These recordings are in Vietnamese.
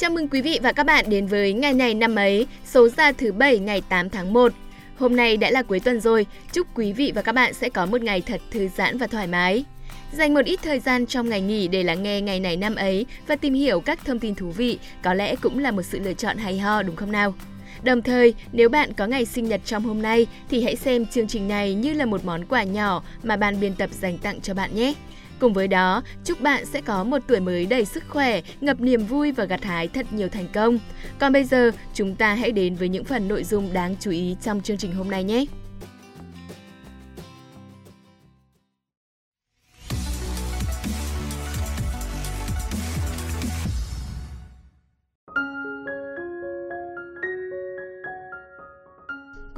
Chào mừng quý vị và các bạn đến với ngày này năm ấy, số ra thứ bảy ngày 8 tháng 1. Hôm nay đã là cuối tuần rồi, chúc quý vị và các bạn sẽ có một ngày thật thư giãn và thoải mái. Dành một ít thời gian trong ngày nghỉ để lắng nghe ngày này năm ấy và tìm hiểu các thông tin thú vị có lẽ cũng là một sự lựa chọn hay ho đúng không nào? Đồng thời, nếu bạn có ngày sinh nhật trong hôm nay thì hãy xem chương trình này như là một món quà nhỏ mà ban biên tập dành tặng cho bạn nhé. Cùng với đó, chúc bạn sẽ có một tuổi mới đầy sức khỏe, ngập niềm vui và gặt hái thật nhiều thành công. Còn bây giờ, chúng ta hãy đến với những phần nội dung đáng chú ý trong chương trình hôm nay nhé.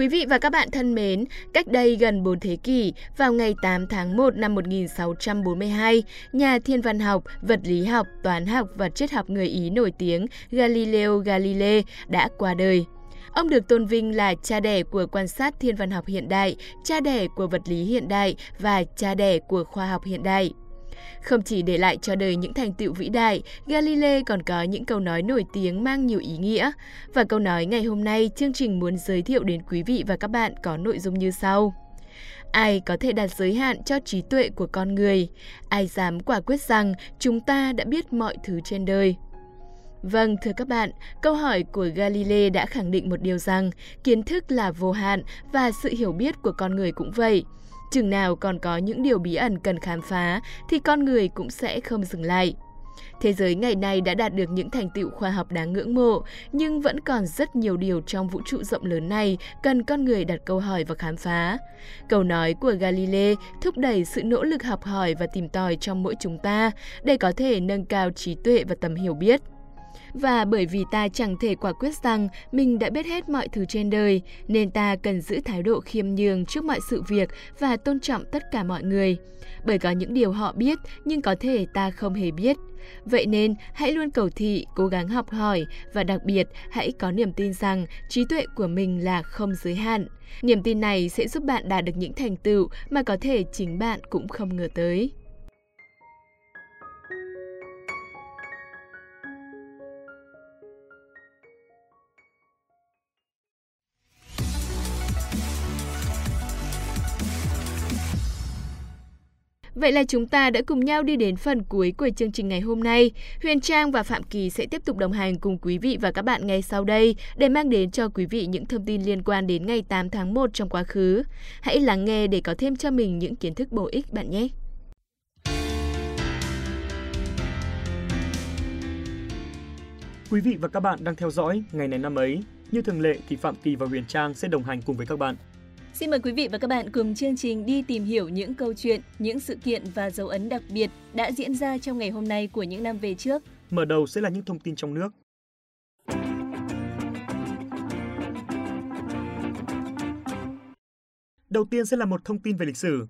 Quý vị và các bạn thân mến, cách đây gần 4 thế kỷ, vào ngày 8 tháng 1 năm 1642, nhà thiên văn học, vật lý học, toán học và triết học người Ý nổi tiếng Galileo Galilei đã qua đời. Ông được tôn vinh là cha đẻ của quan sát thiên văn học hiện đại, cha đẻ của vật lý hiện đại và cha đẻ của khoa học hiện đại. Không chỉ để lại cho đời những thành tựu vĩ đại, Galilei còn có những câu nói nổi tiếng mang nhiều ý nghĩa. Và câu nói ngày hôm nay chương trình muốn giới thiệu đến quý vị và các bạn có nội dung như sau. Ai có thể đặt giới hạn cho trí tuệ của con người? Ai dám quả quyết rằng chúng ta đã biết mọi thứ trên đời? Vâng, thưa các bạn, câu hỏi của Galilei đã khẳng định một điều rằng kiến thức là vô hạn và sự hiểu biết của con người cũng vậy. Chừng nào còn có những điều bí ẩn cần khám phá thì con người cũng sẽ không dừng lại. Thế giới ngày nay đã đạt được những thành tựu khoa học đáng ngưỡng mộ, nhưng vẫn còn rất nhiều điều trong vũ trụ rộng lớn này cần con người đặt câu hỏi và khám phá. Câu nói của Galilei thúc đẩy sự nỗ lực học hỏi và tìm tòi trong mỗi chúng ta để có thể nâng cao trí tuệ và tầm hiểu biết. Và bởi vì ta chẳng thể quả quyết rằng mình đã biết hết mọi thứ trên đời, nên ta cần giữ thái độ khiêm nhường trước mọi sự việc và tôn trọng tất cả mọi người. Bởi có những điều họ biết nhưng có thể ta không hề biết. Vậy nên hãy luôn cầu thị, cố gắng học hỏi và đặc biệt hãy có niềm tin rằng trí tuệ của mình là không giới hạn. Niềm tin này sẽ giúp bạn đạt được những thành tựu mà có thể chính bạn cũng không ngờ tới. Vậy là chúng ta đã cùng nhau đi đến phần cuối của chương trình ngày hôm nay. Huyền Trang và Phạm Kỳ sẽ tiếp tục đồng hành cùng quý vị và các bạn ngay sau đây để mang đến cho quý vị những thông tin liên quan đến ngày 8 tháng 1 trong quá khứ. Hãy lắng nghe để có thêm cho mình những kiến thức bổ ích bạn nhé. Quý vị và các bạn đang theo dõi ngày này năm ấy. Như thường lệ thì Phạm Kỳ và Huyền Trang sẽ đồng hành cùng với các bạn Xin mời quý vị và các bạn cùng chương trình đi tìm hiểu những câu chuyện, những sự kiện và dấu ấn đặc biệt đã diễn ra trong ngày hôm nay của những năm về trước. Mở đầu sẽ là những thông tin trong nước. Đầu tiên sẽ là một thông tin về lịch sử.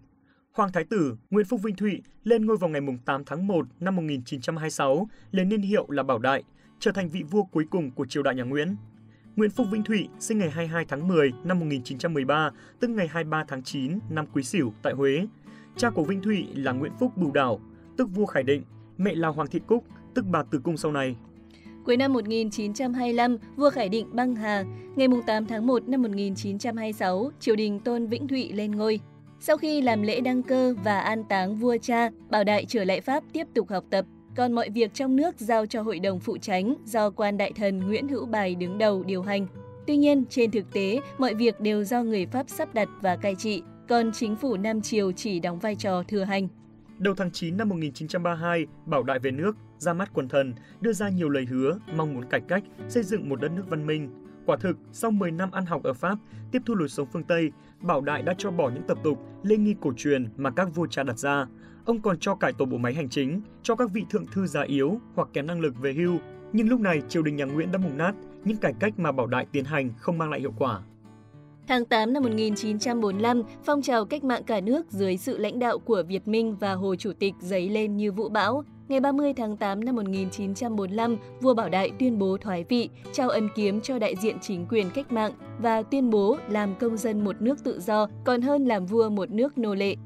Hoàng Thái tử Nguyễn Phúc Vinh Thụy lên ngôi vào ngày 8 tháng 1 năm 1926, lên niên hiệu là Bảo Đại, trở thành vị vua cuối cùng của triều đại nhà Nguyễn. Nguyễn Phúc Vĩnh Thụy sinh ngày 22 tháng 10 năm 1913, tức ngày 23 tháng 9 năm Quý Sửu tại Huế. Cha của Vĩnh Thụy là Nguyễn Phúc Bửu Đảo, tức vua Khải Định, mẹ là Hoàng Thị Cúc, tức bà Từ Cung sau này. Cuối năm 1925, vua Khải Định băng hà. Ngày 8 tháng 1 năm 1926, triều đình tôn Vĩnh Thụy lên ngôi. Sau khi làm lễ đăng cơ và an táng vua cha, Bảo Đại trở lại Pháp tiếp tục học tập, còn mọi việc trong nước giao cho Hội đồng Phụ Tránh do quan đại thần Nguyễn Hữu Bài đứng đầu điều hành. Tuy nhiên, trên thực tế, mọi việc đều do người Pháp sắp đặt và cai trị, còn chính phủ Nam Triều chỉ đóng vai trò thừa hành. Đầu tháng 9 năm 1932, Bảo Đại về nước, ra mắt quần thần, đưa ra nhiều lời hứa, mong muốn cải cách, xây dựng một đất nước văn minh. Quả thực, sau 10 năm ăn học ở Pháp, tiếp thu lối sống phương Tây, Bảo Đại đã cho bỏ những tập tục, lê nghi cổ truyền mà các vua cha đặt ra, Ông còn cho cải tổ bộ máy hành chính, cho các vị thượng thư già yếu hoặc kém năng lực về hưu. Nhưng lúc này triều đình nhà Nguyễn đã mùng nát, những cải cách mà Bảo Đại tiến hành không mang lại hiệu quả. Tháng 8 năm 1945, phong trào cách mạng cả nước dưới sự lãnh đạo của Việt Minh và Hồ Chủ tịch dấy lên như vũ bão. Ngày 30 tháng 8 năm 1945, vua Bảo Đại tuyên bố thoái vị, trao ân kiếm cho đại diện chính quyền cách mạng và tuyên bố làm công dân một nước tự do còn hơn làm vua một nước nô lệ.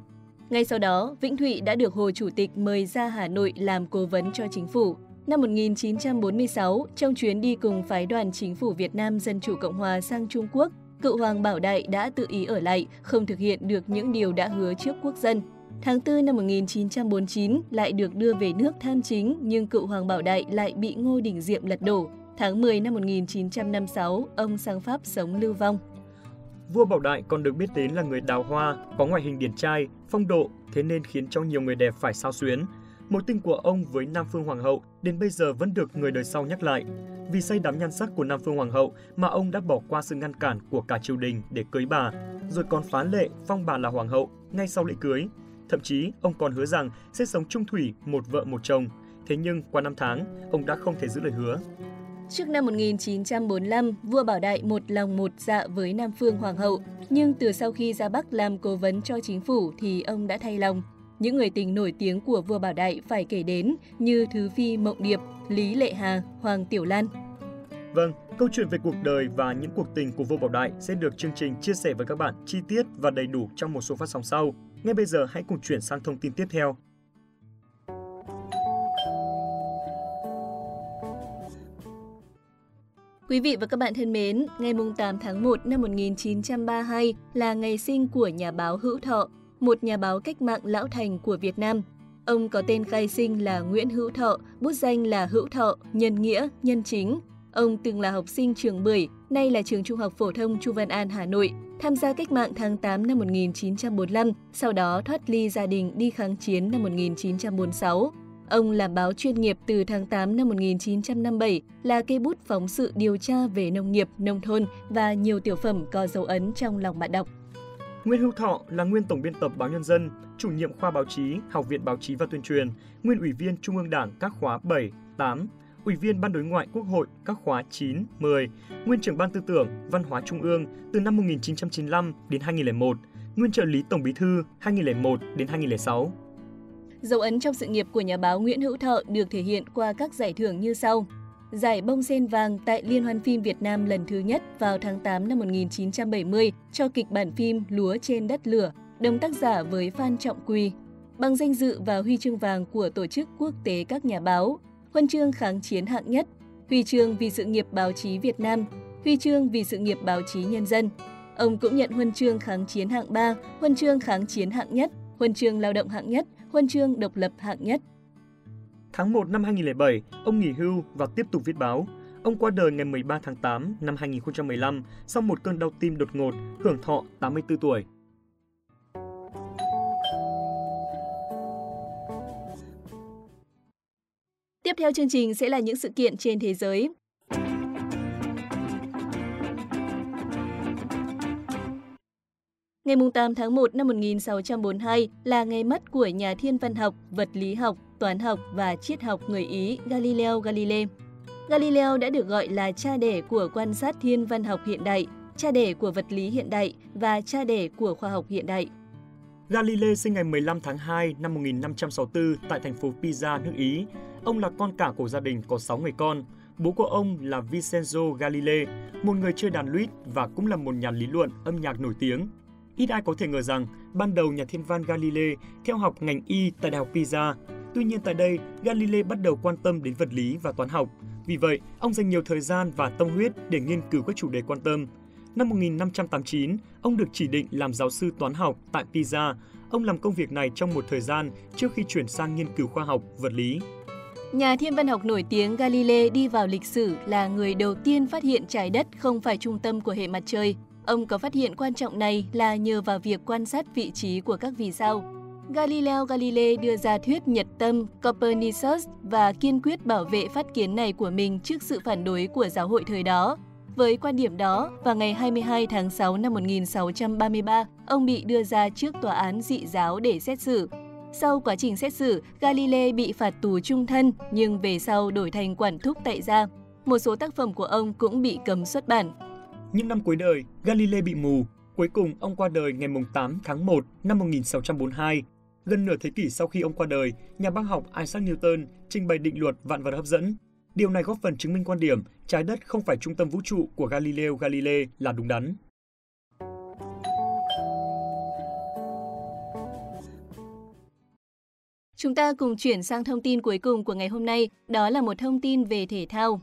Ngay sau đó, Vĩnh Thụy đã được Hồ Chủ tịch mời ra Hà Nội làm cố vấn cho chính phủ. Năm 1946, trong chuyến đi cùng phái đoàn chính phủ Việt Nam Dân Chủ Cộng Hòa sang Trung Quốc, cựu Hoàng Bảo Đại đã tự ý ở lại, không thực hiện được những điều đã hứa trước quốc dân. Tháng 4 năm 1949 lại được đưa về nước tham chính nhưng cựu Hoàng Bảo Đại lại bị Ngô Đình Diệm lật đổ. Tháng 10 năm 1956, ông sang Pháp sống lưu vong. Vua Bảo Đại còn được biết đến là người đào hoa, có ngoại hình điển trai, phong độ, thế nên khiến cho nhiều người đẹp phải sao xuyến. Mối tình của ông với Nam Phương Hoàng hậu đến bây giờ vẫn được người đời sau nhắc lại. Vì say đắm nhan sắc của Nam Phương Hoàng hậu mà ông đã bỏ qua sự ngăn cản của cả triều đình để cưới bà, rồi còn phá lệ phong bà là hoàng hậu ngay sau lễ cưới. Thậm chí, ông còn hứa rằng sẽ sống chung thủy một vợ một chồng. Thế nhưng, qua năm tháng, ông đã không thể giữ lời hứa. Trước năm 1945, vua Bảo Đại một lòng một dạ với Nam Phương Hoàng hậu, nhưng từ sau khi ra Bắc làm cố vấn cho chính phủ thì ông đã thay lòng. Những người tình nổi tiếng của vua Bảo Đại phải kể đến như Thứ Phi Mộng Điệp, Lý Lệ Hà, Hoàng Tiểu Lan. Vâng, câu chuyện về cuộc đời và những cuộc tình của vua Bảo Đại sẽ được chương trình chia sẻ với các bạn chi tiết và đầy đủ trong một số phát sóng sau. Ngay bây giờ hãy cùng chuyển sang thông tin tiếp theo. Quý vị và các bạn thân mến, ngày 8 tháng 1 năm 1932 là ngày sinh của nhà báo Hữu Thọ, một nhà báo cách mạng lão thành của Việt Nam. Ông có tên khai sinh là Nguyễn Hữu Thọ, bút danh là Hữu Thọ, nhân nghĩa, nhân chính. Ông từng là học sinh trường Bưởi, nay là trường Trung học phổ thông Chu Văn An Hà Nội, tham gia cách mạng tháng 8 năm 1945, sau đó thoát ly gia đình đi kháng chiến năm 1946. Ông làm báo chuyên nghiệp từ tháng 8 năm 1957, là cây bút phóng sự điều tra về nông nghiệp, nông thôn và nhiều tiểu phẩm có dấu ấn trong lòng bạn đọc. Nguyễn Hữu Thọ là nguyên tổng biên tập báo Nhân dân, chủ nhiệm khoa báo chí, Học viện Báo chí và Tuyên truyền, nguyên ủy viên Trung ương Đảng các khóa 7, 8, Ủy viên Ban Đối ngoại Quốc hội các khóa 9, 10, Nguyên trưởng Ban Tư tưởng Văn hóa Trung ương từ năm 1995 đến 2001, Nguyên trợ lý Tổng Bí thư 2001 đến 2006. Dấu ấn trong sự nghiệp của nhà báo Nguyễn Hữu Thọ được thể hiện qua các giải thưởng như sau. Giải bông sen vàng tại Liên hoan phim Việt Nam lần thứ nhất vào tháng 8 năm 1970 cho kịch bản phim Lúa trên đất lửa, đồng tác giả với Phan Trọng Quy. Bằng danh dự và huy chương vàng của Tổ chức Quốc tế các nhà báo, huân chương kháng chiến hạng nhất, huy chương vì sự nghiệp báo chí Việt Nam, huy chương vì sự nghiệp báo chí nhân dân. Ông cũng nhận huân chương kháng chiến hạng 3, huân chương kháng chiến hạng nhất, huân chương lao động hạng nhất, huân chương độc lập hạng nhất. Tháng 1 năm 2007, ông nghỉ hưu và tiếp tục viết báo. Ông qua đời ngày 13 tháng 8 năm 2015 sau một cơn đau tim đột ngột, hưởng thọ 84 tuổi. Tiếp theo chương trình sẽ là những sự kiện trên thế giới. Ngày 8 tháng 1 năm 1642 là ngày mất của nhà thiên văn học, vật lý học, toán học và triết học người Ý Galileo Galilei. Galileo đã được gọi là cha đẻ của quan sát thiên văn học hiện đại, cha đẻ của vật lý hiện đại và cha đẻ của khoa học hiện đại. Galilei sinh ngày 15 tháng 2 năm 1564 tại thành phố Pisa, nước Ý. Ông là con cả của gia đình có 6 người con. Bố của ông là Vincenzo Galilei, một người chơi đàn lute và cũng là một nhà lý luận âm nhạc nổi tiếng. Ít ai có thể ngờ rằng, ban đầu nhà thiên văn Galilei theo học ngành y tại Đại học Pisa. Tuy nhiên tại đây, Galilei bắt đầu quan tâm đến vật lý và toán học. Vì vậy, ông dành nhiều thời gian và tâm huyết để nghiên cứu các chủ đề quan tâm. Năm 1589, ông được chỉ định làm giáo sư toán học tại Pisa. Ông làm công việc này trong một thời gian trước khi chuyển sang nghiên cứu khoa học, vật lý. Nhà thiên văn học nổi tiếng Galilei đi vào lịch sử là người đầu tiên phát hiện trái đất không phải trung tâm của hệ mặt trời. Ông có phát hiện quan trọng này là nhờ vào việc quan sát vị trí của các vì sao. Galileo Galilei đưa ra thuyết nhật tâm Copernicus và kiên quyết bảo vệ phát kiến này của mình trước sự phản đối của giáo hội thời đó. Với quan điểm đó, vào ngày 22 tháng 6 năm 1633, ông bị đưa ra trước tòa án dị giáo để xét xử. Sau quá trình xét xử, Galilei bị phạt tù trung thân nhưng về sau đổi thành quản thúc tại gia. Một số tác phẩm của ông cũng bị cấm xuất bản. Những năm cuối đời, Galilei bị mù. Cuối cùng, ông qua đời ngày 8 tháng 1 năm 1642. Gần nửa thế kỷ sau khi ông qua đời, nhà bác học Isaac Newton trình bày định luật vạn vật hấp dẫn. Điều này góp phần chứng minh quan điểm trái đất không phải trung tâm vũ trụ của Galileo Galilei là đúng đắn. Chúng ta cùng chuyển sang thông tin cuối cùng của ngày hôm nay, đó là một thông tin về thể thao.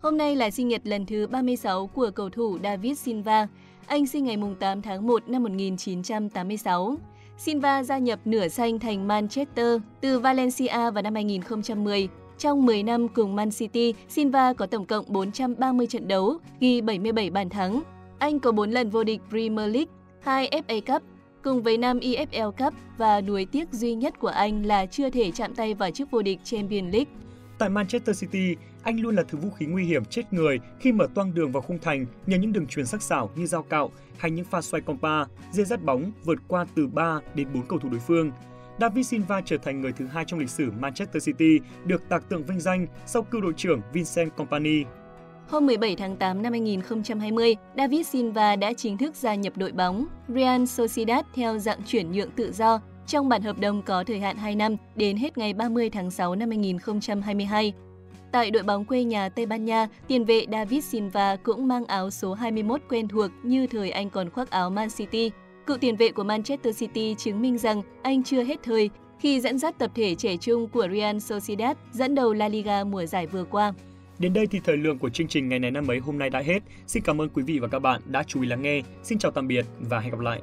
Hôm nay là sinh nhật lần thứ 36 của cầu thủ David Silva. Anh sinh ngày 8 tháng 1 năm 1986. Silva gia nhập nửa xanh thành Manchester từ Valencia vào năm 2010. Trong 10 năm cùng Man City, Silva có tổng cộng 430 trận đấu, ghi 77 bàn thắng. Anh có 4 lần vô địch Premier League, 2 FA Cup, cùng với năm EFL Cup và nuối tiếc duy nhất của anh là chưa thể chạm tay vào chức vô địch Champions League. Tại Manchester City, anh luôn là thứ vũ khí nguy hiểm chết người khi mở toang đường vào khung thành nhờ những đường truyền sắc sảo như dao cạo hay những pha xoay compa, dê dắt bóng vượt qua từ 3 đến 4 cầu thủ đối phương. David Silva trở thành người thứ hai trong lịch sử Manchester City được tạc tượng vinh danh sau cựu đội trưởng Vincent Kompany. Hôm 17 tháng 8 năm 2020, David Silva đã chính thức gia nhập đội bóng Real Sociedad theo dạng chuyển nhượng tự do trong bản hợp đồng có thời hạn 2 năm đến hết ngày 30 tháng 6 năm 2022. Tại đội bóng quê nhà Tây Ban Nha, tiền vệ David Silva cũng mang áo số 21 quen thuộc như thời anh còn khoác áo Man City. Cựu tiền vệ của Manchester City chứng minh rằng anh chưa hết thời khi dẫn dắt tập thể trẻ trung của Real Sociedad dẫn đầu La Liga mùa giải vừa qua. Đến đây thì thời lượng của chương trình ngày này năm ấy hôm nay đã hết. Xin cảm ơn quý vị và các bạn đã chú ý lắng nghe. Xin chào tạm biệt và hẹn gặp lại.